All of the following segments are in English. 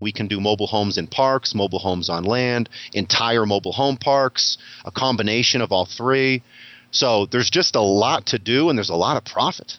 We can do mobile homes in parks, mobile homes on land, entire mobile home parks, a combination of all three. So there's just a lot to do and there's a lot of profit.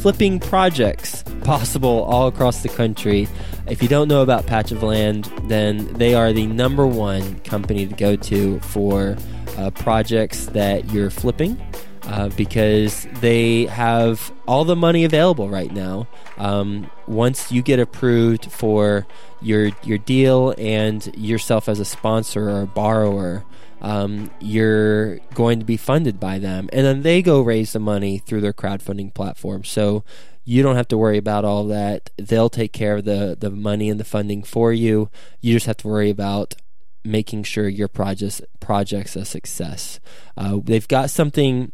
flipping projects possible all across the country. If you don't know about Patch of Land, then they are the number one company to go to for uh, projects that you're flipping. Uh, because they have all the money available right now. Um, once you get approved for your your deal and yourself as a sponsor or a borrower, um, you're going to be funded by them. And then they go raise the money through their crowdfunding platform. So you don't have to worry about all that. They'll take care of the, the money and the funding for you. You just have to worry about making sure your project's, project's a success. Uh, they've got something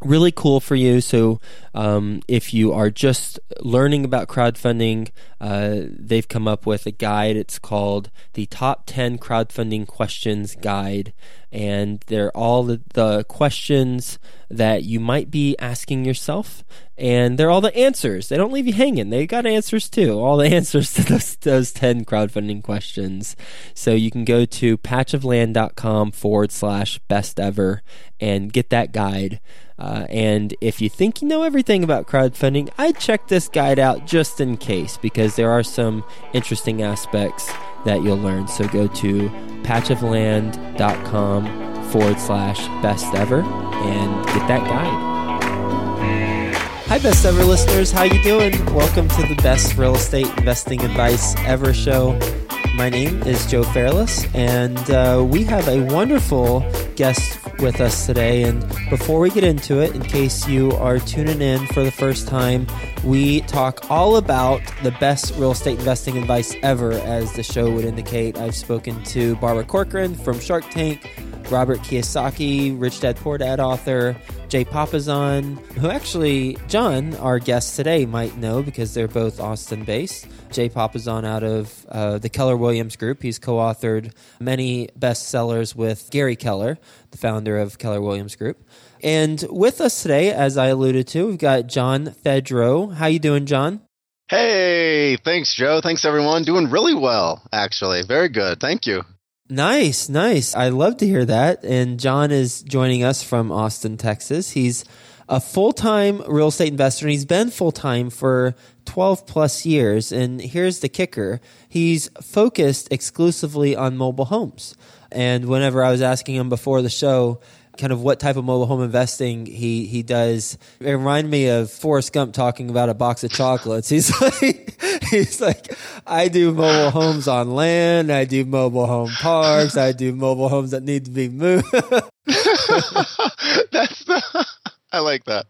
really cool for you. So, um, if you are just learning about crowdfunding, uh, they've come up with a guide. It's called the Top 10 Crowdfunding Questions Guide. And they're all the, the questions that you might be asking yourself. And they're all the answers. They don't leave you hanging. They got answers too. All the answers to those, those 10 crowdfunding questions. So you can go to patchofland.com forward slash best ever and get that guide. Uh, and if you think you know everything about crowdfunding, I'd check this guide out just in case because there are some interesting aspects that you'll learn. So go to patchofland.com forward slash best ever and get that guide. Hi, best ever listeners. How you doing? Welcome to the best real estate investing advice ever show. My name is Joe Fairless, and uh, we have a wonderful guest with us today. And before we get into it, in case you are tuning in for the first time, we talk all about the best real estate investing advice ever, as the show would indicate. I've spoken to Barbara Corcoran from Shark Tank. Robert Kiyosaki, Rich Dad Poor Dad author, Jay Papasan, who actually John, our guest today, might know because they're both Austin based. Jay Papasan out of uh, the Keller Williams Group. He's co authored many bestsellers with Gary Keller, the founder of Keller Williams Group. And with us today, as I alluded to, we've got John Fedro. How you doing, John? Hey, thanks, Joe. Thanks, everyone. Doing really well, actually. Very good. Thank you. Nice, nice. I love to hear that. And John is joining us from Austin, Texas. He's a full time real estate investor, and he's been full time for 12 plus years. And here's the kicker he's focused exclusively on mobile homes. And whenever I was asking him before the show, kind of what type of mobile home investing he he does. It reminded me of Forrest Gump talking about a box of chocolates. He's like he's like I do mobile homes on land, I do mobile home parks, I do mobile homes that need to be moved. That's the, I like that.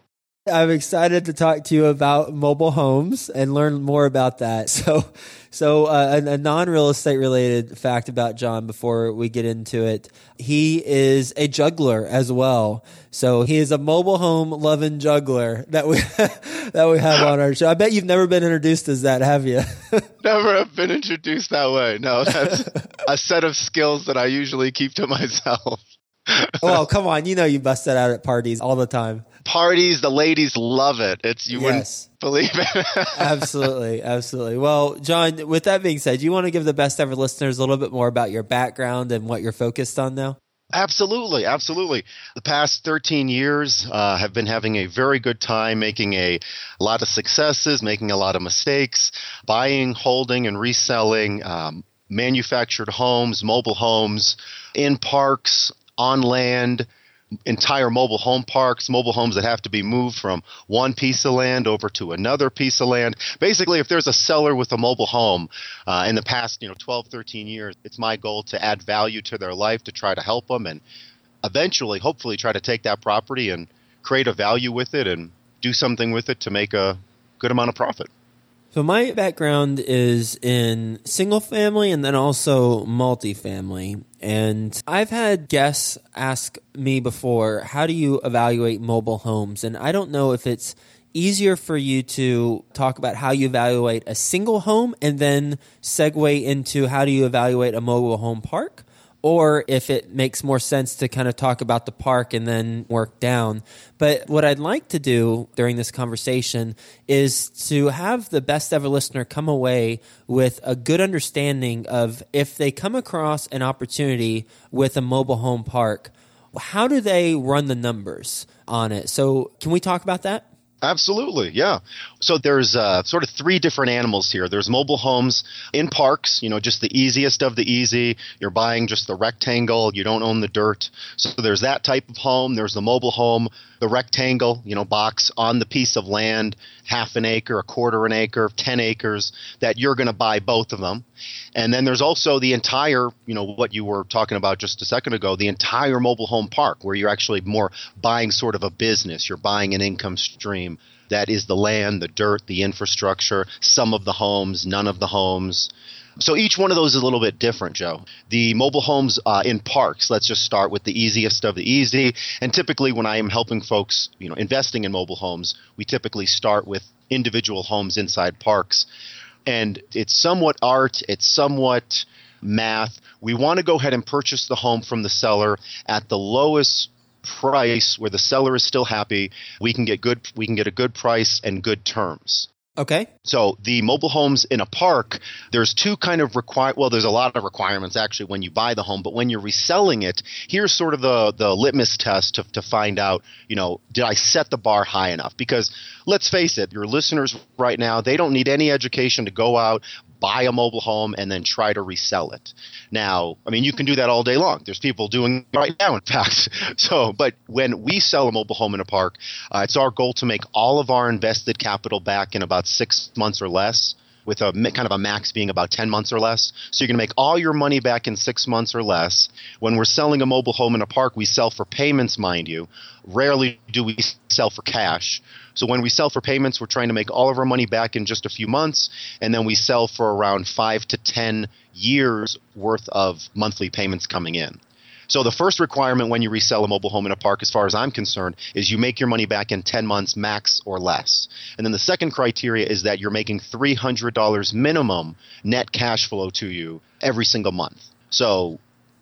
I'm excited to talk to you about mobile homes and learn more about that. So, so uh, a, a non-real estate related fact about John before we get into it, he is a juggler as well. So he is a mobile home loving juggler that we that we have on our show. I bet you've never been introduced as that, have you? never have been introduced that way. No, that's a set of skills that I usually keep to myself. Well, come on, you know you bust that out at parties all the time parties, the ladies love it. It's you yes. wouldn't believe it. absolutely, absolutely. Well, John, with that being said, you want to give the best ever listeners a little bit more about your background and what you're focused on now? Absolutely, absolutely. The past 13 years uh, have been having a very good time, making a, a, lot of successes, making a lot of mistakes, buying, holding, and reselling um, manufactured homes, mobile homes, in parks, on land, entire mobile home parks, mobile homes that have to be moved from one piece of land over to another piece of land. Basically, if there's a seller with a mobile home uh, in the past, you know, 12, 13 years, it's my goal to add value to their life to try to help them and eventually, hopefully, try to take that property and create a value with it and do something with it to make a good amount of profit. So my background is in single family and then also multifamily. And I've had guests ask me before, how do you evaluate mobile homes? And I don't know if it's easier for you to talk about how you evaluate a single home and then segue into how do you evaluate a mobile home park or if it makes more sense to kind of talk about the park and then work down. But what I'd like to do during this conversation is to have the best ever listener come away with a good understanding of if they come across an opportunity with a mobile home park, how do they run the numbers on it? So, can we talk about that? Absolutely, yeah. So there's uh, sort of three different animals here. There's mobile homes in parks, you know, just the easiest of the easy. You're buying just the rectangle, you don't own the dirt. So there's that type of home. There's the mobile home, the rectangle, you know, box on the piece of land, half an acre, a quarter an acre, 10 acres, that you're going to buy both of them. And then there's also the entire, you know, what you were talking about just a second ago, the entire mobile home park, where you're actually more buying sort of a business. You're buying an income stream. That is the land, the dirt, the infrastructure, some of the homes, none of the homes. So each one of those is a little bit different, Joe. The mobile homes uh, in parks. Let's just start with the easiest of the easy. And typically, when I am helping folks, you know, investing in mobile homes, we typically start with individual homes inside parks and it's somewhat art, it's somewhat math. We want to go ahead and purchase the home from the seller at the lowest price where the seller is still happy. We can get good we can get a good price and good terms. Okay. So the mobile homes in a park, there's two kind of require. Well, there's a lot of requirements actually when you buy the home, but when you're reselling it, here's sort of the the litmus test to to find out, you know, did I set the bar high enough? Because let's face it, your listeners right now, they don't need any education to go out, buy a mobile home and then try to resell it. Now, I mean, you can do that all day long. There's people doing it right now, in fact. So, but when we sell a mobile home in a park, uh, it's our goal to make all of our invested capital back in about six months or less with a kind of a max being about 10 months or less. So you're going to make all your money back in six months or less. When we're selling a mobile home in a park, we sell for payments, mind you. Rarely do we sell for cash. So when we sell for payments, we're trying to make all of our money back in just a few months, and then we sell for around five to 10 years worth of monthly payments coming in. So the first requirement when you resell a mobile home in a park, as far as I'm concerned, is you make your money back in 10 months max or less. And then the second criteria is that you're making $300 minimum net cash flow to you every single month. So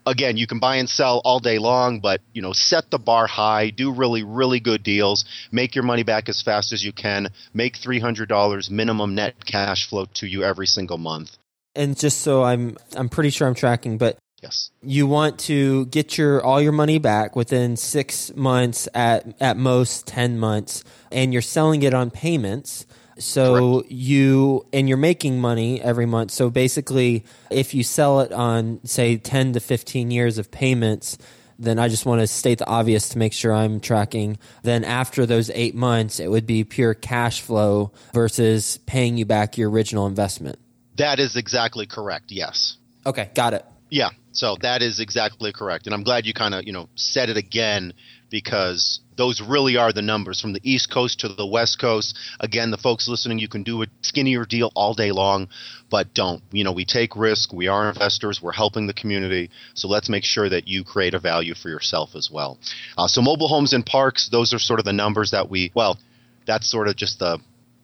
again, you can buy and sell all day long, but you know, set the bar high, do really, really good deals, make your money back as fast as you can, make three hundred dollars minimum net cash flow to you every single month. And just so I'm I'm pretty sure I'm tracking, but Yes. You want to get your all your money back within six months at at most ten months, and you're selling it on payments. So Correct. you and you're making money every month. So basically, if you sell it on say ten to fifteen years of payments, then I just want to state the obvious to make sure I'm tracking. Then after those eight months, it would be pure cash flow versus paying you back your original investment. That is exactly correct. Yes. Okay, got it. Yeah. So that is exactly correct. And I'm glad you kind of, you know, said it again because those really are the numbers from the East Coast to the West Coast. Again, the folks listening, you can do a skinnier deal all day long, but don't. You know, we take risk. We are investors. We're helping the community. So let's make sure that you create a value for yourself as well. Uh, so mobile homes and parks, those are sort of the numbers that we, well, that's sort of just the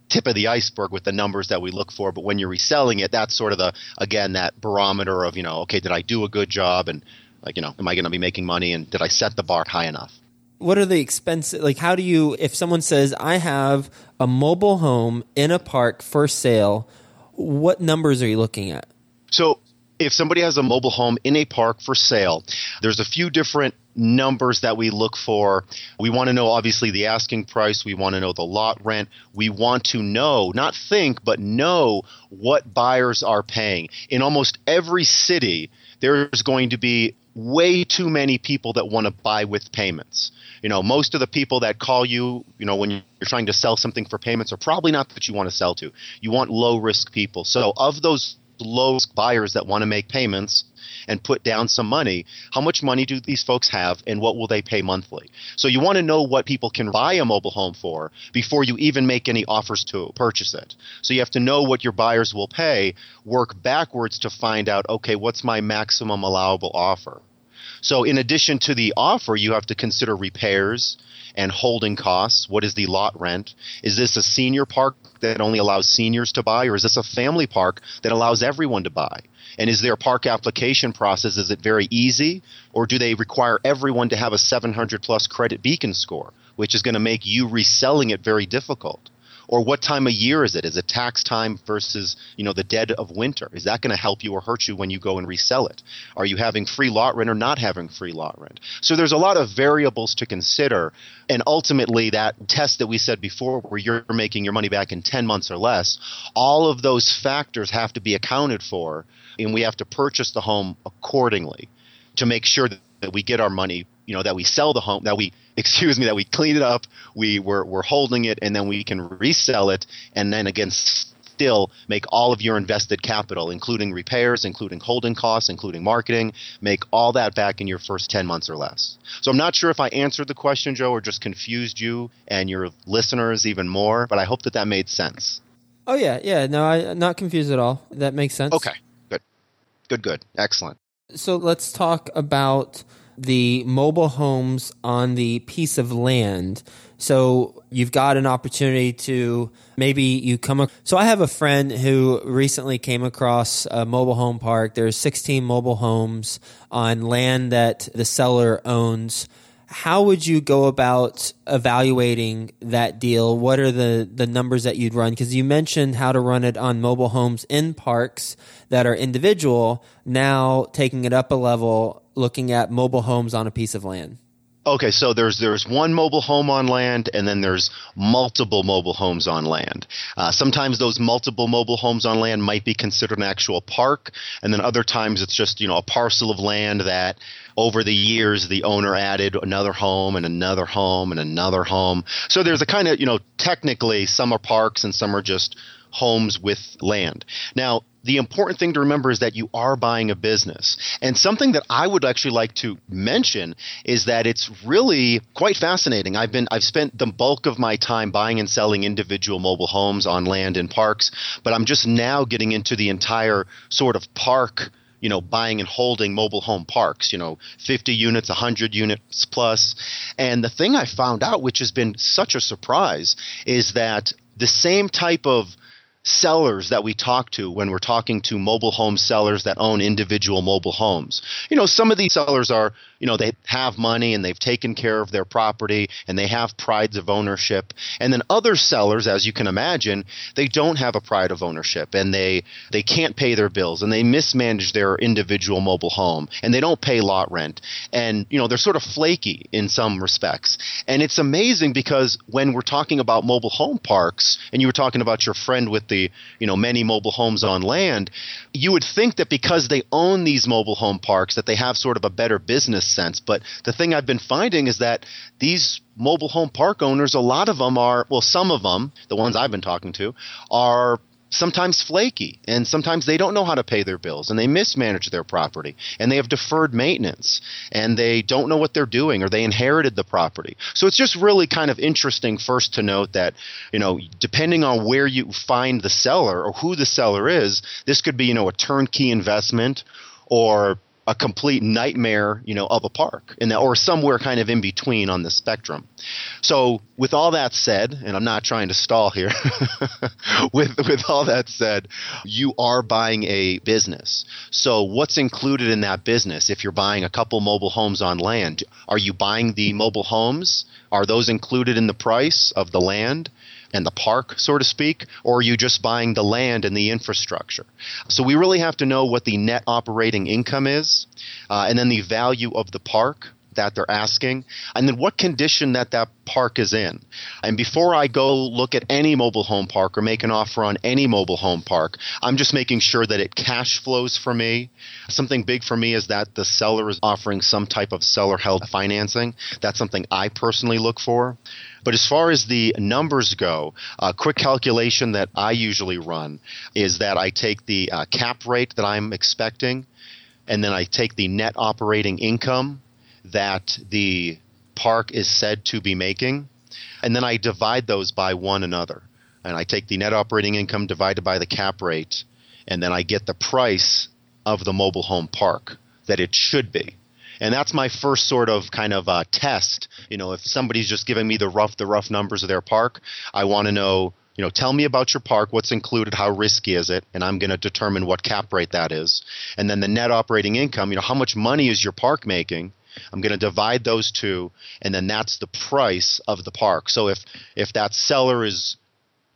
tip of the iceberg with the numbers that we look for. But when you're reselling it, that's sort of the again that barometer of you know, okay, did I do a good job and like you know, am I going to be making money and did I set the bar high enough? What are the expenses? Like, how do you, if someone says, I have a mobile home in a park for sale, what numbers are you looking at? So, if somebody has a mobile home in a park for sale, there's a few different numbers that we look for. We want to know, obviously, the asking price. We want to know the lot rent. We want to know, not think, but know what buyers are paying. In almost every city, there's going to be way too many people that want to buy with payments. You know, most of the people that call you, you know, when you're trying to sell something for payments are probably not that you want to sell to. You want low risk people. So, of those low risk buyers that want to make payments and put down some money, how much money do these folks have and what will they pay monthly? So you want to know what people can buy a mobile home for before you even make any offers to purchase it. So you have to know what your buyers will pay, work backwards to find out, okay, what's my maximum allowable offer? So in addition to the offer, you have to consider repairs and holding costs. What is the lot rent? Is this a senior park that only allows seniors to buy, or is this a family park that allows everyone to buy? And is their park application process is it very easy, or do they require everyone to have a 700 plus credit beacon score, which is going to make you reselling it very difficult? Or what time of year is it? Is it tax time versus you know the dead of winter? Is that going to help you or hurt you when you go and resell it? Are you having free lot rent or not having free lot rent? So there's a lot of variables to consider, and ultimately that test that we said before, where you're making your money back in 10 months or less, all of those factors have to be accounted for, and we have to purchase the home accordingly to make sure that we get our money you know that we sell the home that we excuse me that we clean it up we we're, we're holding it and then we can resell it and then again still make all of your invested capital including repairs including holding costs including marketing make all that back in your first 10 months or less. So i'm not sure if i answered the question joe or just confused you and your listeners even more but i hope that that made sense. Oh yeah yeah no i'm not confused at all. That makes sense. Okay good. Good good. Excellent. So let's talk about the mobile homes on the piece of land. So you've got an opportunity to maybe you come. Ac- so I have a friend who recently came across a mobile home park. There's 16 mobile homes on land that the seller owns how would you go about evaluating that deal? What are the, the numbers that you'd run? Because you mentioned how to run it on mobile homes in parks that are individual. Now taking it up a level, looking at mobile homes on a piece of land. Okay, so there's there's one mobile home on land, and then there's multiple mobile homes on land. Uh, sometimes those multiple mobile homes on land might be considered an actual park, and then other times it's just you know a parcel of land that over the years the owner added another home and another home and another home. So there's a kind of you know technically some are parks and some are just homes with land. Now, the important thing to remember is that you are buying a business. And something that I would actually like to mention is that it's really quite fascinating. I've been I've spent the bulk of my time buying and selling individual mobile homes on land in parks, but I'm just now getting into the entire sort of park you know, buying and holding mobile home parks, you know, 50 units, 100 units plus. And the thing I found out, which has been such a surprise, is that the same type of sellers that we talk to when we're talking to mobile home sellers that own individual mobile homes. You know, some of these sellers are, you know, they have money and they've taken care of their property and they have prides of ownership. And then other sellers, as you can imagine, they don't have a pride of ownership and they they can't pay their bills and they mismanage their individual mobile home and they don't pay lot rent. And, you know, they're sort of flaky in some respects. And it's amazing because when we're talking about mobile home parks and you were talking about your friend with the you know many mobile homes on land, you would think that because they own these mobile home parks that they have sort of a better business sense. But the thing I've been finding is that these mobile home park owners, a lot of them are well, some of them, the ones I've been talking to, are sometimes flaky and sometimes they don't know how to pay their bills and they mismanage their property and they have deferred maintenance and they don't know what they're doing or they inherited the property. So it's just really kind of interesting first to note that, you know, depending on where you find the seller or who the seller is, this could be, you know, a turnkey investment or a complete nightmare, you know, of a park, and or somewhere kind of in between on the spectrum. So, with all that said, and I'm not trying to stall here, with with all that said, you are buying a business. So, what's included in that business? If you're buying a couple mobile homes on land, are you buying the mobile homes? Are those included in the price of the land? And the park, so to speak, or are you just buying the land and the infrastructure? So we really have to know what the net operating income is, uh, and then the value of the park that they're asking, and then what condition that that park is in. And before I go look at any mobile home park or make an offer on any mobile home park, I'm just making sure that it cash flows for me. Something big for me is that the seller is offering some type of seller held financing. That's something I personally look for. But as far as the numbers go, a quick calculation that I usually run is that I take the uh, cap rate that I'm expecting, and then I take the net operating income that the park is said to be making, and then I divide those by one another. And I take the net operating income divided by the cap rate, and then I get the price of the mobile home park that it should be. And that's my first sort of kind of uh, test. You know, if somebody's just giving me the rough the rough numbers of their park, I want to know you know, tell me about your park, what's included, how risky is it, and I'm going to determine what cap rate that is. And then the net operating income, you know, how much money is your park making? I'm going to divide those two, and then that's the price of the park. So if if that seller is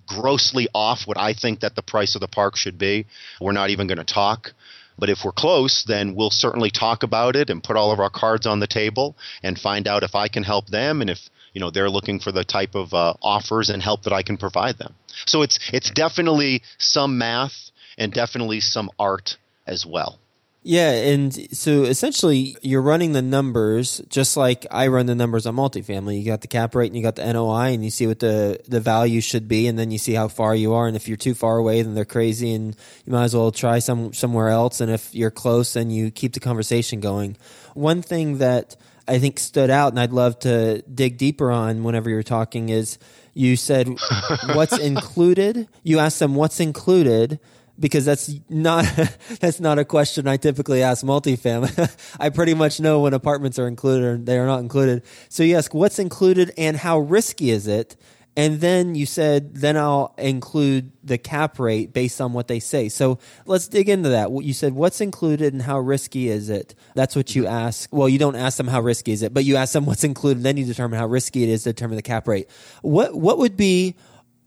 grossly off what I think that the price of the park should be, we're not even going to talk. But if we're close, then we'll certainly talk about it and put all of our cards on the table and find out if I can help them and if you know they're looking for the type of uh, offers and help that I can provide them. So it's it's definitely some math and definitely some art as well. Yeah, and so essentially you're running the numbers just like I run the numbers on multifamily. You got the cap rate and you got the NOI and you see what the the value should be and then you see how far you are and if you're too far away then they're crazy and you might as well try some somewhere else and if you're close then you keep the conversation going. One thing that I think stood out and I'd love to dig deeper on whenever you're talking is you said what's included. You asked them what's included because that's not that's not a question I typically ask multifamily. I pretty much know when apartments are included or they are not included. So you ask what's included and how risky is it? And then you said, then I'll include the cap rate based on what they say. So let's dig into that. You said, what's included and how risky is it? That's what you ask. Well, you don't ask them how risky is it, but you ask them what's included. Then you determine how risky it is to determine the cap rate. What, what would be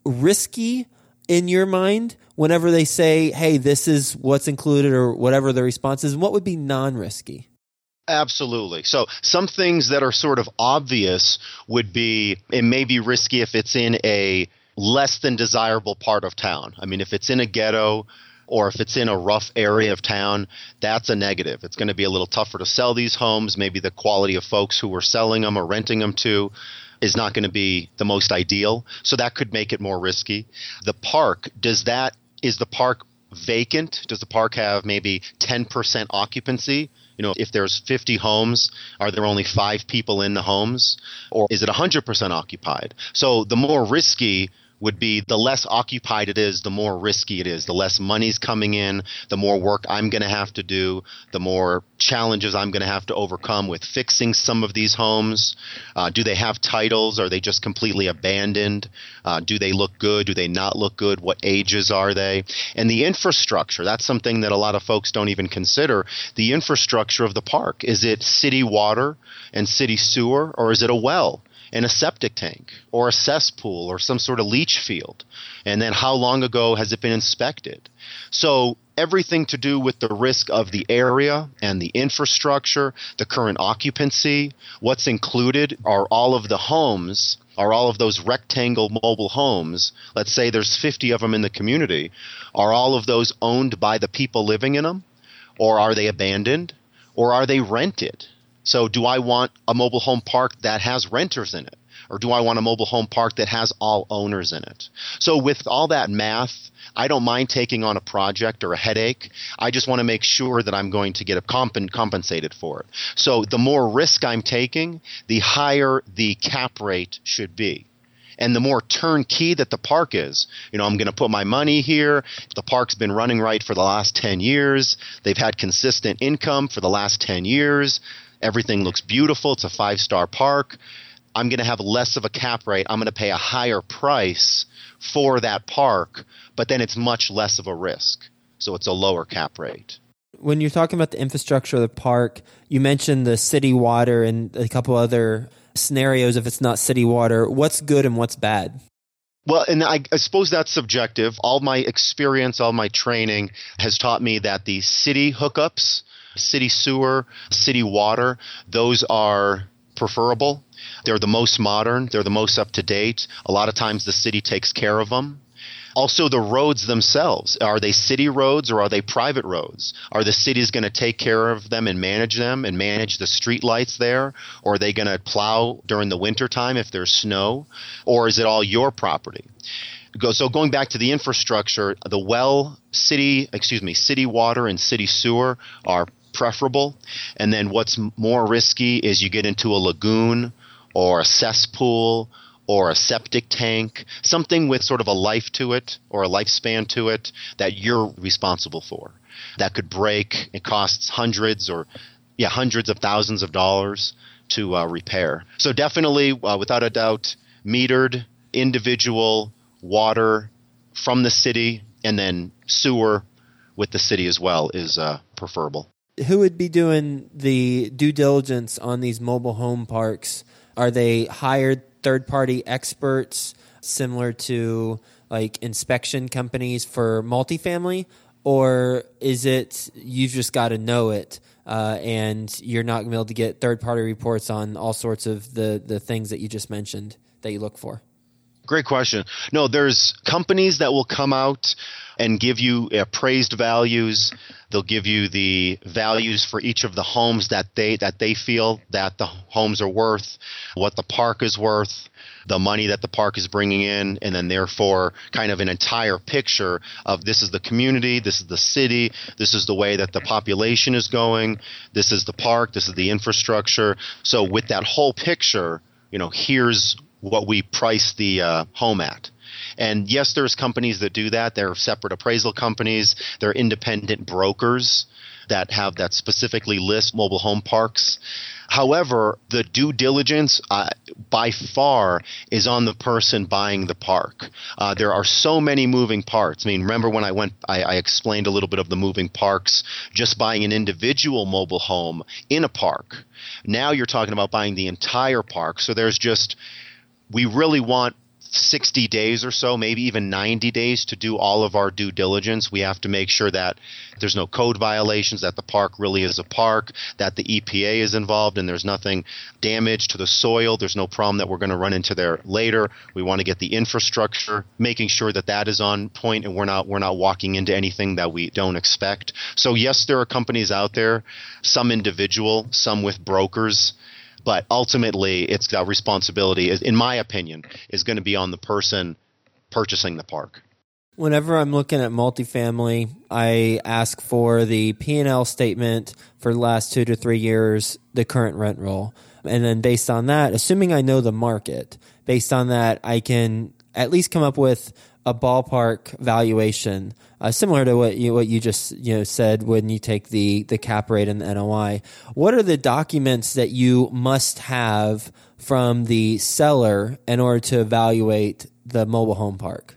risky in your mind whenever they say, hey, this is what's included or whatever the response is? What would be non risky? Absolutely. So some things that are sort of obvious would be it may be risky if it's in a less than desirable part of town. I mean, if it's in a ghetto or if it's in a rough area of town, that's a negative. It's going to be a little tougher to sell these homes. Maybe the quality of folks who are selling them or renting them to is not going to be the most ideal. So that could make it more risky. The park, does that, is the park vacant? Does the park have maybe 10% occupancy? You know, if there's 50 homes, are there only five people in the homes? Or is it 100% occupied? So the more risky would be the less occupied it is, the more risky it is. The less money's coming in, the more work I'm going to have to do, the more challenges I'm going to have to overcome with fixing some of these homes. Uh, do they have titles? Are they just completely abandoned? Uh, do they look good? Do they not look good? What ages are they? And the infrastructure, that's something that a lot of folks don't even consider. The infrastructure of the park is it city water and city sewer, or is it a well? In a septic tank or a cesspool or some sort of leach field? And then how long ago has it been inspected? So everything to do with the risk of the area and the infrastructure, the current occupancy, what's included are all of the homes are all of those rectangle mobile homes, let's say there's 50 of them in the community, are all of those owned by the people living in them? Or are they abandoned? Or are they rented? So, do I want a mobile home park that has renters in it? Or do I want a mobile home park that has all owners in it? So, with all that math, I don't mind taking on a project or a headache. I just want to make sure that I'm going to get comp- compensated for it. So, the more risk I'm taking, the higher the cap rate should be and the more turnkey that the park is. You know, I'm going to put my money here. The park's been running right for the last 10 years. They've had consistent income for the last 10 years. Everything looks beautiful. It's a five star park. I'm going to have less of a cap rate. I'm going to pay a higher price for that park, but then it's much less of a risk. So it's a lower cap rate. When you're talking about the infrastructure of the park, you mentioned the city water and a couple other scenarios if it's not city water. What's good and what's bad? Well, and I, I, suppose that's subjective. All my experience, all my training has taught me that the city hookups city sewer, city water, those are preferable. They're the most modern, they're the most up to date. A lot of times the city takes care of them. Also, the roads themselves are they city roads or are they private roads? Are the cities going to take care of them and manage them and manage the street lights there? Or are they going to plow during the wintertime if there's snow? Or is it all your property? so going back to the infrastructure, the well, city, excuse me, city water and city sewer are preferable. And then what's more risky is you get into a lagoon or a cesspool or a septic tank, something with sort of a life to it or a lifespan to it that you're responsible for. That could break. It costs hundreds or yeah, hundreds of thousands of dollars to uh, repair. So definitely, uh, without a doubt, metered individual water from the city and then sewer with the city as well is uh, preferable. Who would be doing the due diligence on these mobile home parks? Are they hired third party experts similar to like inspection companies for multifamily? Or is it you've just got to know it uh, and you're not going to be able to get third party reports on all sorts of the, the things that you just mentioned that you look for? Great question. No, there's companies that will come out and give you appraised values. They'll give you the values for each of the homes that they that they feel that the homes are worth, what the park is worth, the money that the park is bringing in, and then therefore kind of an entire picture of this is the community, this is the city, this is the way that the population is going, this is the park, this is the infrastructure. So with that whole picture, you know, here's what we price the uh, home at. And yes, there's companies that do that. They're separate appraisal companies. They're independent brokers that have that specifically list mobile home parks. However, the due diligence uh, by far is on the person buying the park. Uh, there are so many moving parts. I mean, remember when I went, I, I, explained a little bit of the moving parts, just buying an individual mobile home in a park. Now you're talking about buying the entire park. So there's just we really want 60 days or so, maybe even 90 days to do all of our due diligence. We have to make sure that there's no code violations, that the park really is a park, that the EPA is involved and there's nothing damage to the soil. There's no problem that we're going to run into there later. We want to get the infrastructure, making sure that that is on point and we're not we're not walking into anything that we don't expect. So yes, there are companies out there, some individual, some with brokers but ultimately, it's the responsibility, in my opinion, is going to be on the person purchasing the park. Whenever I'm looking at multifamily, I ask for the P&L statement for the last two to three years, the current rent roll. And then based on that, assuming I know the market, based on that, I can at least come up with a ballpark valuation, uh, similar to what you what you just you know said when you take the the cap rate and the NOI. What are the documents that you must have from the seller in order to evaluate the mobile home park?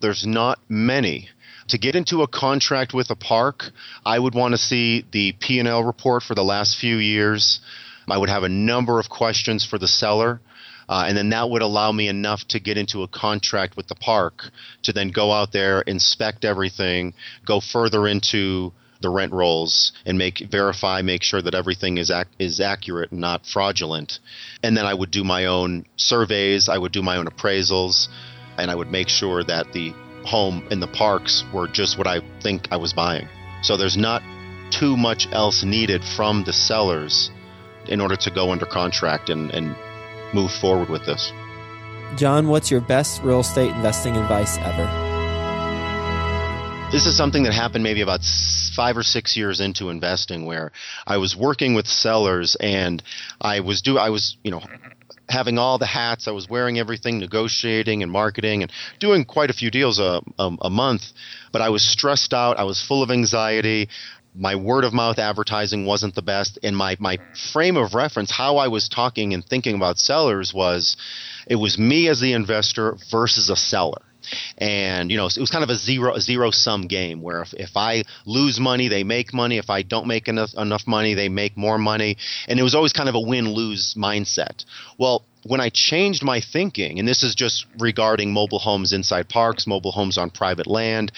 There's not many. To get into a contract with a park, I would want to see the P&L report for the last few years. I would have a number of questions for the seller. Uh, and then that would allow me enough to get into a contract with the park to then go out there, inspect everything, go further into the rent rolls and make verify, make sure that everything is ac- is accurate and not fraudulent. And then I would do my own surveys, I would do my own appraisals, and I would make sure that the home and the parks were just what I think I was buying. So there's not too much else needed from the sellers in order to go under contract and, and move forward with this. John, what's your best real estate investing advice ever? This is something that happened maybe about five or six years into investing, where I was working with sellers and I was do I was you know having all the hats. I was wearing everything, negotiating and marketing, and doing quite a few deals a, a, a, month. But I was stressed out. I was full of anxiety my word of mouth advertising wasn't the best and my my frame of reference how I was talking and thinking about sellers was it was me as the investor versus a seller. And you know it was kind of a zero zero sum game where if, if I lose money they make money. If I don't make enough enough money they make more money. And it was always kind of a win lose mindset. Well when I changed my thinking and this is just regarding mobile homes inside parks mobile homes on private land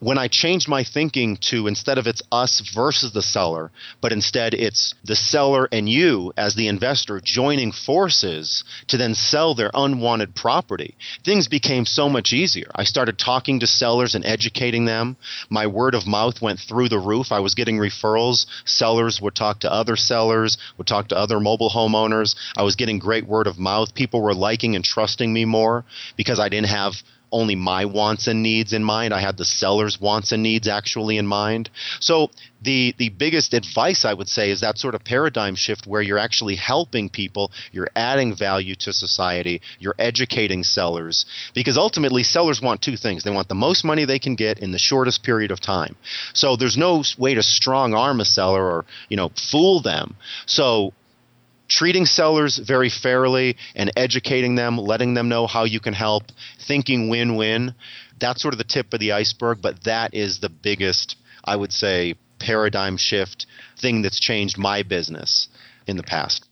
when I changed my thinking to instead of it's us versus the seller, but instead it's the seller and you as the investor joining forces to then sell their unwanted property, things became so much easier. I started talking to sellers and educating them. My word of mouth went through the roof. I was getting referrals. Sellers would talk to other sellers, would talk to other mobile homeowners. I was getting great word of mouth. People were liking and trusting me more because I didn't have only my wants and needs in mind. I had the seller's wants and needs actually in mind. So the the biggest advice I would say is that sort of paradigm shift where you're actually helping people, you're adding value to society, you're educating sellers because ultimately sellers want two things. They want the most money they can get in the shortest period of time. So there's no way to strong arm a seller or, you know, fool them. So treating sellers very fairly and educating them, letting them know how you can help, thinking win win. That's sort of the tip of the iceberg, but that is the biggest, I would say, paradigm shift thing that's changed my business in the past.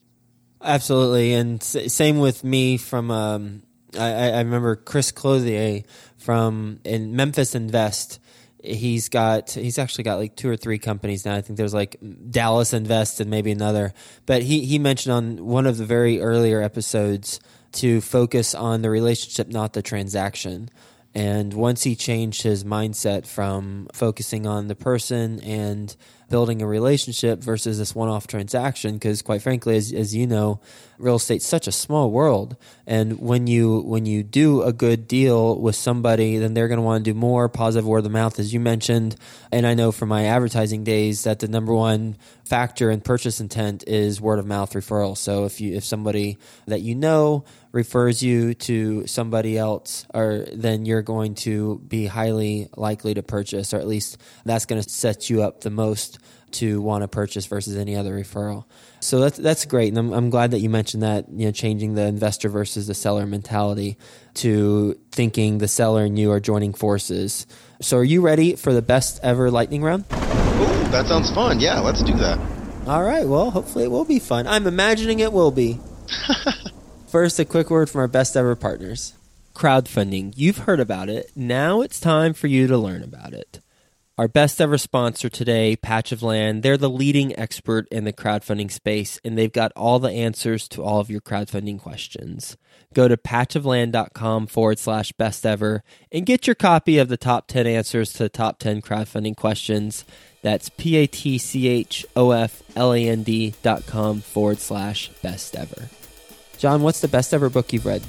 Absolutely. And same with me from, um, I, I remember Chris Clothier from in Memphis Invest he's got he's actually got like two or three companies now. I think there's like Dallas Invest and maybe another. But he he mentioned on one of the very earlier episodes to focus on the relationship, not the transaction. And once he changed his mindset from focusing on the person and building a relationship versus this one off transaction, because quite frankly, as, as you know, real estate's such a small world. And when you when you do a good deal with somebody, then they're going to want to do more positive word of mouth, as you mentioned. And I know from my advertising days that the number one factor in purchase intent is word of mouth referral. So if you if somebody that you know refers you to somebody else, or then you're going to be highly likely to purchase, or at least that's going to set you up the most to want to purchase versus any other referral. So that's that's great, and I'm, I'm glad that you mentioned that. You know, changing the investor versus the seller mentality to thinking the seller and you are joining forces. So, are you ready for the best ever lightning round? Ooh, that sounds fun. Yeah, let's do that. All right. Well, hopefully it will be fun. I'm imagining it will be. First, a quick word from our best ever partners. Crowdfunding. You've heard about it. Now it's time for you to learn about it. Our best ever sponsor today, Patch of Land, they're the leading expert in the crowdfunding space, and they've got all the answers to all of your crowdfunding questions. Go to patchofland.com forward slash best ever and get your copy of the top 10 answers to the top 10 crowdfunding questions. That's P A T C H O F L A N D dot com forward slash best ever. John, what's the best ever book you've read?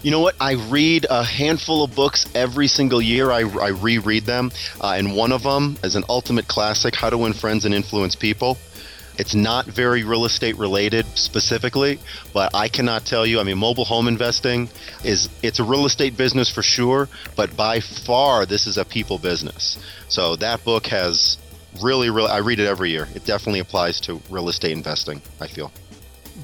You know what? I read a handful of books every single year. I, I reread them. Uh, and one of them is an ultimate classic How to Win Friends and Influence People. It's not very real estate related specifically, but I cannot tell you. I mean, mobile home investing is it's a real estate business for sure, but by far this is a people business. So that book has really, really. I read it every year. It definitely applies to real estate investing. I feel.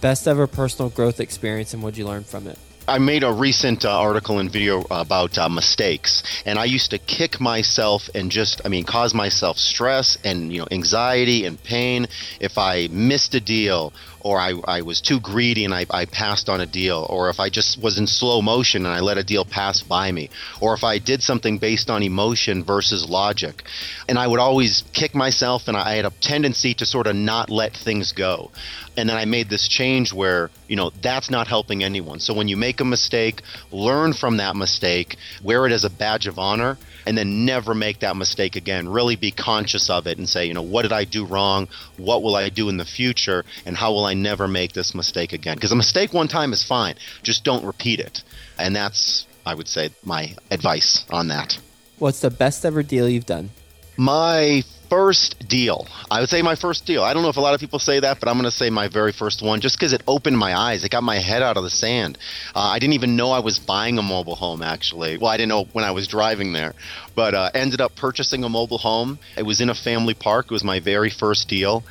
Best ever personal growth experience, and what'd you learn from it? I made a recent uh, article and video about uh, mistakes, and I used to kick myself and just, I mean, cause myself stress and you know anxiety and pain if I missed a deal or I, I was too greedy and I, I passed on a deal, or if I just was in slow motion and I let a deal pass by me, or if I did something based on emotion versus logic. And I would always kick myself, and I had a tendency to sort of not let things go. And then I made this change where, you know, that's not helping anyone. So when you make a mistake, learn from that mistake, wear it as a badge of honor and then never make that mistake again. Really be conscious of it and say, you know, what did I do wrong? What will I do in the future? And how will I never make this mistake again? Because a mistake one time is fine, just don't repeat it. And that's, I would say, my advice on that. What's the best ever deal you've done? My first deal. I would say my first deal. I don't know if a lot of people say that, but I'm going to say my very first one just because it opened my eyes. It got my head out of the sand. Uh, I didn't even know I was buying a mobile home, actually. Well, I didn't know when I was driving there, but uh, ended up purchasing a mobile home. It was in a family park. It was my very first deal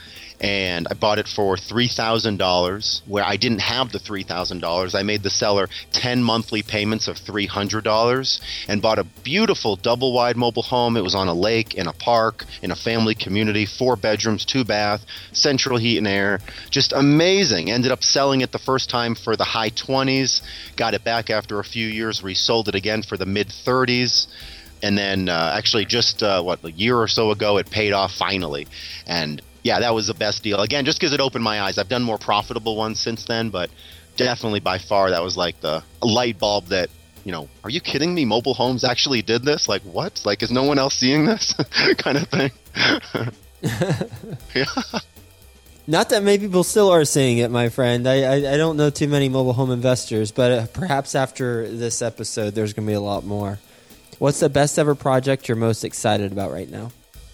and I bought it for $3,000 where I didn't have the $3,000. I made the seller 10 monthly payments of $300 and bought a beautiful double wide mobile home. It was on a lake, in a park, in a family community, four bedrooms, two bath, central heat and air. Just amazing. Ended up selling it the first time for the high 20s, got it back after a few years, resold it again for the mid 30s and then uh, actually just uh, what a year or so ago, it paid off finally, and yeah, that was the best deal. Again, just because it opened my eyes. I've done more profitable ones since then, but definitely by far that was like the light bulb that you know, are you kidding me? Mobile homes actually did this? Like what? Like is no one else seeing this? kind of thing. yeah. Not that many people still are seeing it, my friend. I, I, I don't know too many mobile home investors, but uh, perhaps after this episode, there's going to be a lot more. What's the best ever project you're most excited about right now?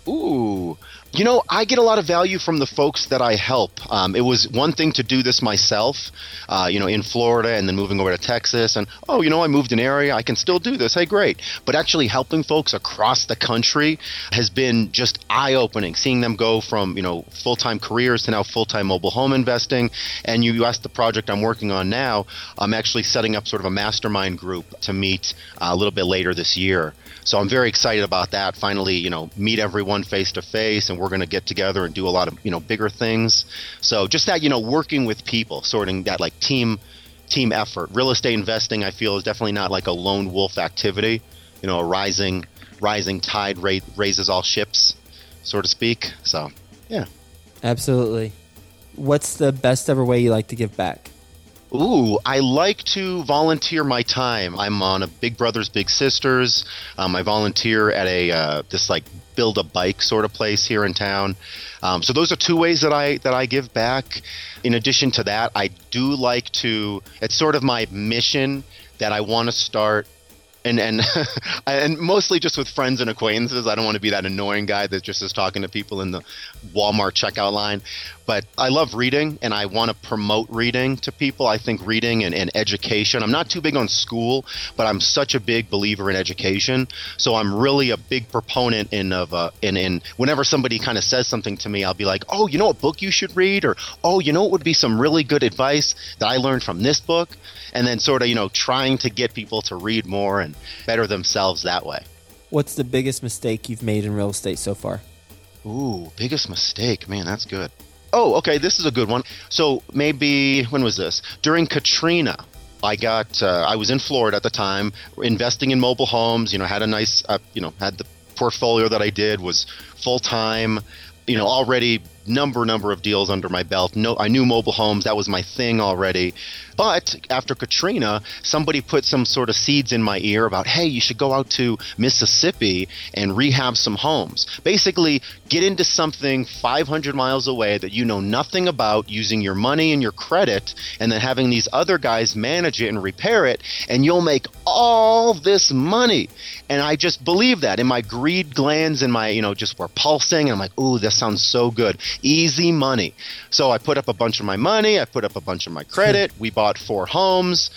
Ooh, you know, I get a lot of value from the folks that I help. Um, it was one thing to do this myself, uh, you know, in Florida and then moving over to Texas. And, oh, you know, I moved an area. I can still do this. Hey, great. But actually helping folks across the country has been just eye opening, seeing them go from, you know, full time careers to now full time mobile home investing. And you, you asked the project I'm working on now. I'm actually setting up sort of a mastermind group to meet uh, a little bit later this year. So I'm very excited about that. Finally, you know, meet everyone face to face, and we're going to get together and do a lot of you know bigger things. So just that you know, working with people, sorting that like team team effort. Real estate investing, I feel, is definitely not like a lone wolf activity. You know, a rising rising tide ra- raises all ships, so to speak. So yeah, absolutely. What's the best ever way you like to give back? Ooh, I like to volunteer my time. I'm on a Big Brothers Big Sisters. Um, I volunteer at a uh, this like build a bike sort of place here in town. Um, so those are two ways that I that I give back. In addition to that, I do like to. It's sort of my mission that I want to start and and and mostly just with friends and acquaintances. I don't want to be that annoying guy that just is talking to people in the Walmart checkout line. But I love reading, and I want to promote reading to people. I think reading and, and education. I'm not too big on school, but I'm such a big believer in education. So I'm really a big proponent in of uh, in in whenever somebody kind of says something to me, I'll be like, oh, you know what book you should read, or oh, you know what would be some really good advice that I learned from this book and then sort of you know trying to get people to read more and better themselves that way. What's the biggest mistake you've made in real estate so far? Ooh, biggest mistake, man, that's good. Oh, okay, this is a good one. So maybe when was this? During Katrina. I got uh, I was in Florida at the time, investing in mobile homes. You know, had a nice, uh, you know, had the portfolio that I did was full time. You know, already number number of deals under my belt. No, I knew mobile homes. That was my thing already. But after Katrina, somebody put some sort of seeds in my ear about, hey, you should go out to Mississippi and rehab some homes. Basically, get into something 500 miles away that you know nothing about using your money and your credit, and then having these other guys manage it and repair it, and you'll make all this money. And I just believe that. And my greed glands and my, you know, just were pulsing. And I'm like, ooh, this sounds so good. Easy money. So I put up a bunch of my money, I put up a bunch of my credit. we bought four homes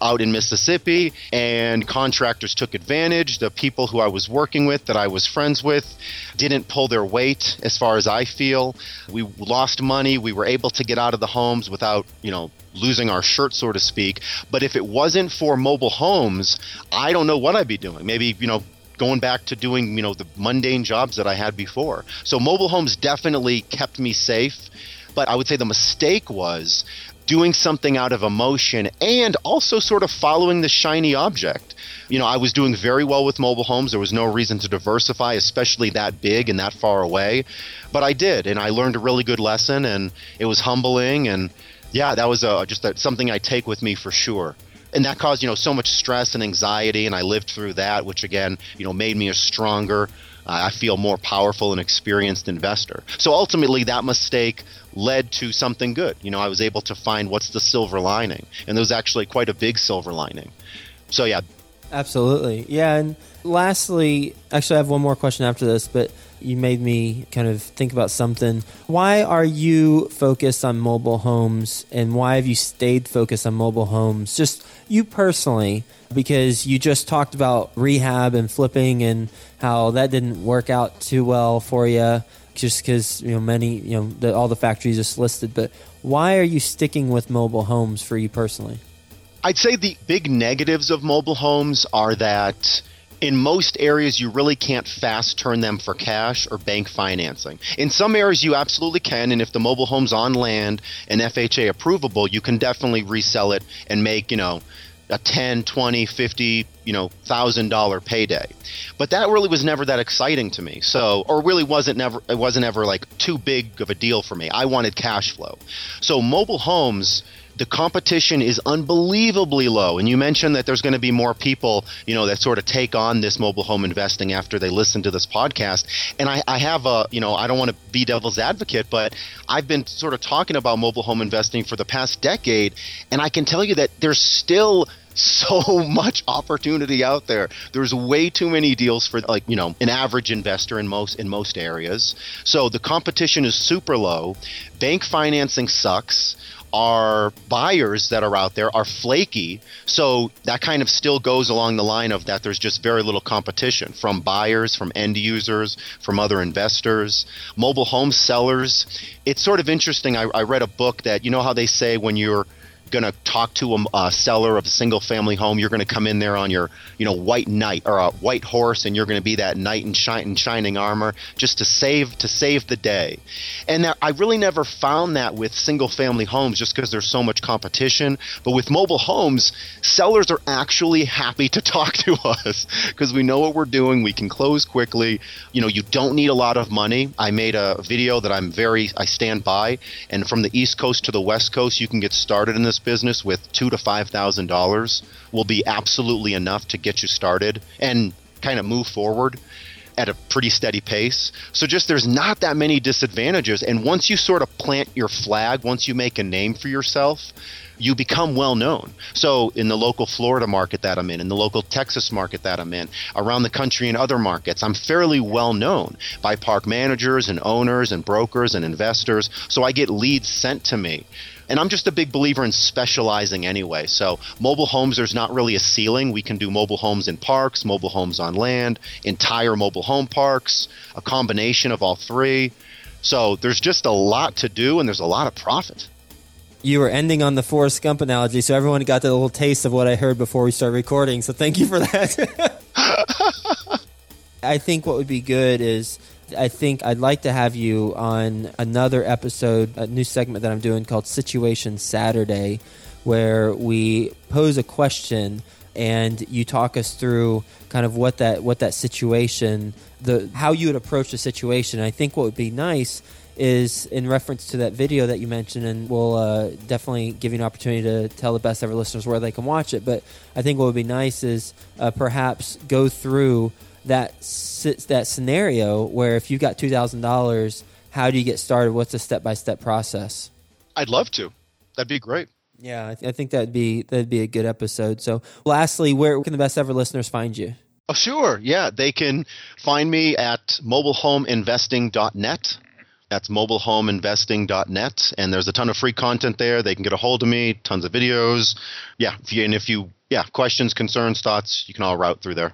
out in Mississippi, and contractors took advantage. The people who I was working with, that I was friends with, didn't pull their weight as far as I feel. We lost money. We were able to get out of the homes without, you know, losing our shirt, so to speak. But if it wasn't for mobile homes, I don't know what I'd be doing. Maybe, you know, going back to doing you know the mundane jobs that I had before. So mobile homes definitely kept me safe, but I would say the mistake was doing something out of emotion and also sort of following the shiny object. You know, I was doing very well with mobile homes. There was no reason to diversify, especially that big and that far away. But I did, and I learned a really good lesson, and it was humbling. And yeah, that was a, just a, something I take with me for sure and that caused you know so much stress and anxiety and i lived through that which again you know made me a stronger uh, I feel more powerful and experienced investor. So ultimately, that mistake led to something good. You know, I was able to find what's the silver lining, and there was actually quite a big silver lining. So yeah, absolutely, yeah. And lastly, actually, I have one more question after this, but you made me kind of think about something. Why are you focused on mobile homes, and why have you stayed focused on mobile homes? Just you personally because you just talked about rehab and flipping and how that didn't work out too well for you just because you know many you know the, all the factories just listed but why are you sticking with mobile homes for you personally i'd say the big negatives of mobile homes are that in most areas you really can't fast turn them for cash or bank financing in some areas you absolutely can and if the mobile home's on land and fha approvable you can definitely resell it and make you know a 10 20 50 you know, thousand dollar payday. But that really was never that exciting to me. So, or really wasn't never, it wasn't ever like too big of a deal for me. I wanted cash flow. So, mobile homes, the competition is unbelievably low. And you mentioned that there's going to be more people, you know, that sort of take on this mobile home investing after they listen to this podcast. And I, I have a, you know, I don't want to be devil's advocate, but I've been sort of talking about mobile home investing for the past decade. And I can tell you that there's still so much opportunity out there. There's way too many deals for like, you know, an average investor in most in most areas. So the competition is super low. Bank financing sucks our buyers that are out there are flaky. So that kind of still goes along the line of that there's just very little competition from buyers, from end users, from other investors, mobile home sellers. It's sort of interesting. I, I read a book that, you know, how they say when you're going to talk to a, a, seller of a single family home, you're going to come in there on your, you know, white knight or a white horse, and you're going to be that knight in, shine, in shining armor just to save to save the day. And I really never found that with single family homes, just because there's so much competition. But with mobile homes, sellers are actually happy to talk to us because we know what we're doing. We can close quickly. You know, you don't need a lot of money. I made a video that I'm very I stand by, and from the East Coast to the West Coast, you can get started in this business with two to five thousand dollars will be absolutely enough to get you started and kind of move forward at a pretty steady pace. So just there's not that many disadvantages and once you sort of plant your flag, once you make a name for yourself, you become well known. So, in the local Florida market that I'm in, in the local Texas market that I'm in, around the country in other markets, I'm fairly well known by park managers and owners and brokers and investors. So, I get leads sent to me. And I'm just a big believer in specializing anyway. So, mobile homes, there's not really a ceiling. We can do mobile homes in parks, mobile homes on land, entire mobile home parks, a combination of all three. So, there's just a lot to do and there's a lot of profit you were ending on the Forrest Gump analogy, so everyone got a little taste of what I heard before we started recording. So thank you for that. I think what would be good is I think I'd like to have you on another episode, a new segment that I'm doing called Situation Saturday, where we pose a question and you talk us through kind of what that what that situation the how you would approach the situation. I think what would be nice is in reference to that video that you mentioned, and we'll uh, definitely give you an opportunity to tell the best ever listeners where they can watch it. But I think what would be nice is uh, perhaps go through that sits that scenario where if you've got two thousand dollars, how do you get started? What's the step by step process? I'd love to. That'd be great. Yeah, I, th- I think that'd be that'd be a good episode. So, lastly, where can the best ever listeners find you? Oh, sure. Yeah, they can find me at mobilehomeinvesting.net. That's mobilehomeinvesting.net, and there's a ton of free content there. They can get a hold of me, tons of videos. Yeah, if you, and if you, yeah, questions, concerns, thoughts, you can all route through there.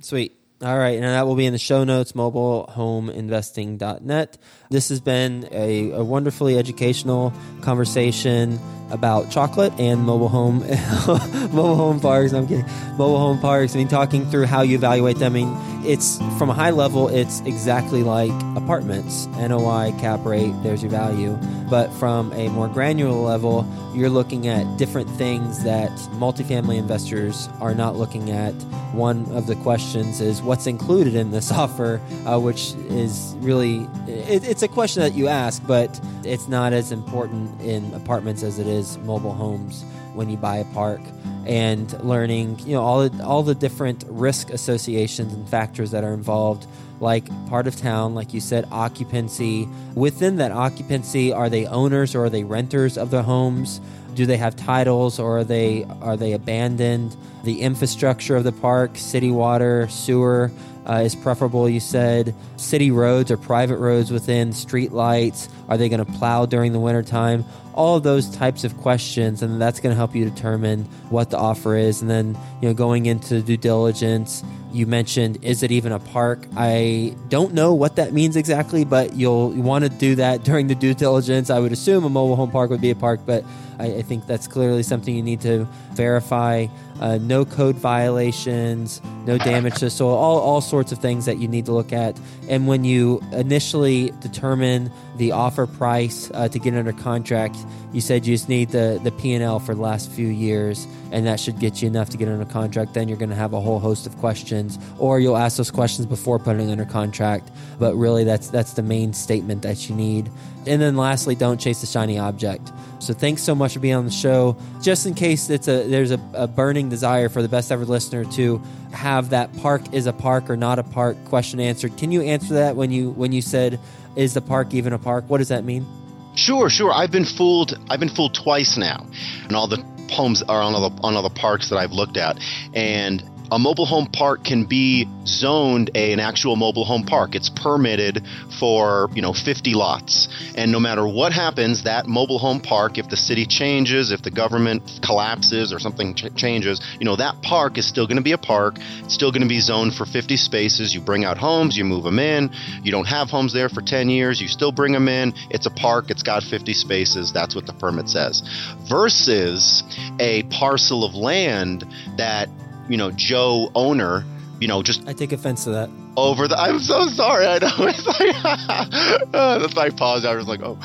Sweet. All right, and that will be in the show notes, mobilehomeinvesting.net. This has been a, a wonderfully educational conversation about chocolate and mobile home mobile home parks. I'm kidding. Mobile home parks. I mean, talking through how you evaluate them. I mean, it's from a high level, it's exactly like apartments. NOI, cap rate, there's your value. But from a more granular level, you're looking at different things that multifamily investors are not looking at. One of the questions is what's included in this offer, uh, which is really it, it's a question that you ask, but it's not as important in apartments as it is mobile homes when you buy a park and learning you know all the, all the different risk associations and factors that are involved like part of town like you said occupancy. Within that occupancy are they owners or are they renters of the homes? Do they have titles or are they are they abandoned the infrastructure of the park city water sewer uh, is preferable you said. City roads or private roads within street lights are they going to plow during the wintertime? All of those types of questions and that's going to help you determine what the offer is. And then you know going into due diligence you mentioned is it even a park? I don't know what that means exactly but you'll want to do that during the due diligence. I would assume a mobile home park would be a park but I, I think that's clearly something you need to verify. Uh, no code violations, no damage to soil, all, all sorts of things that you need to look at. And when you initially determine the offer price uh, to get under contract. You said you just need the the P and L for the last few years, and that should get you enough to get under contract. Then you're going to have a whole host of questions, or you'll ask those questions before putting under contract. But really, that's that's the main statement that you need. And then lastly, don't chase the shiny object. So thanks so much for being on the show. Just in case it's a there's a, a burning desire for the best ever listener to have that park is a park or not a park question answered. Can you answer that when you when you said is the park even a park? What does that mean? Sure, sure. I've been fooled. I've been fooled twice now, and all the poems are on all the on all the parks that I've looked at, and a mobile home park can be zoned a, an actual mobile home park. It's permitted for, you know, 50 lots. And no matter what happens, that mobile home park, if the city changes, if the government collapses or something ch- changes, you know, that park is still going to be a park. It's still going to be zoned for 50 spaces. You bring out homes, you move them in. You don't have homes there for 10 years, you still bring them in. It's a park, it's got 50 spaces. That's what the permit says. Versus a parcel of land that you know, Joe owner, you know, just I take offense to that. Over the, I'm so sorry. I know. It's like, that's why I paused. I was like, oh,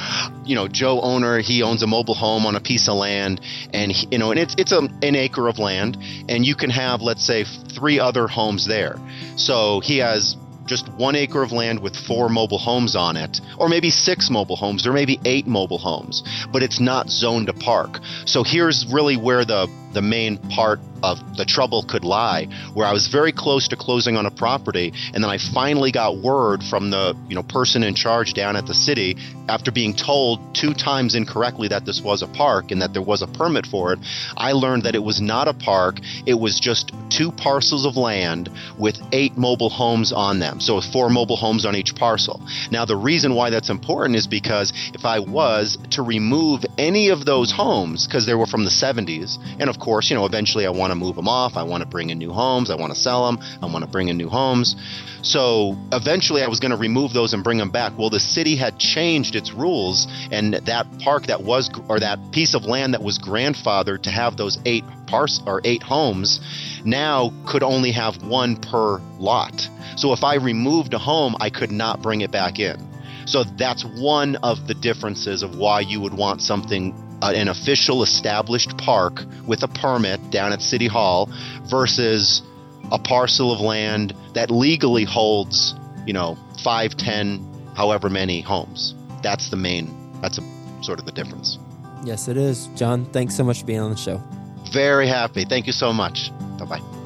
you know, Joe owner, he owns a mobile home on a piece of land, and he, you know, and it's it's a, an acre of land, and you can have, let's say, three other homes there. So he has just one acre of land with four mobile homes on it, or maybe six mobile homes, or maybe eight mobile homes, but it's not zoned a park. So here's really where the the main part of the trouble could lie, where I was very close to closing on a property, and then I finally got word from the you know person in charge down at the city after being told two times incorrectly that this was a park and that there was a permit for it. I learned that it was not a park; it was just two parcels of land with eight mobile homes on them, so four mobile homes on each parcel. Now, the reason why that's important is because if I was to remove any of those homes because they were from the 70s, and of course, you know, eventually I want to move them off. I want to bring in new homes. I want to sell them. I want to bring in new homes. So eventually I was going to remove those and bring them back. Well, the city had changed its rules, and that park that was, or that piece of land that was grandfathered to have those eight parts or eight homes, now could only have one per lot. So if I removed a home, I could not bring it back in. So that's one of the differences of why you would want something uh, an official established park with a permit down at City Hall versus a parcel of land that legally holds, you know, five, ten, however many homes. That's the main, that's a, sort of the difference. Yes, it is. John, thanks so much for being on the show. Very happy. Thank you so much. Bye bye.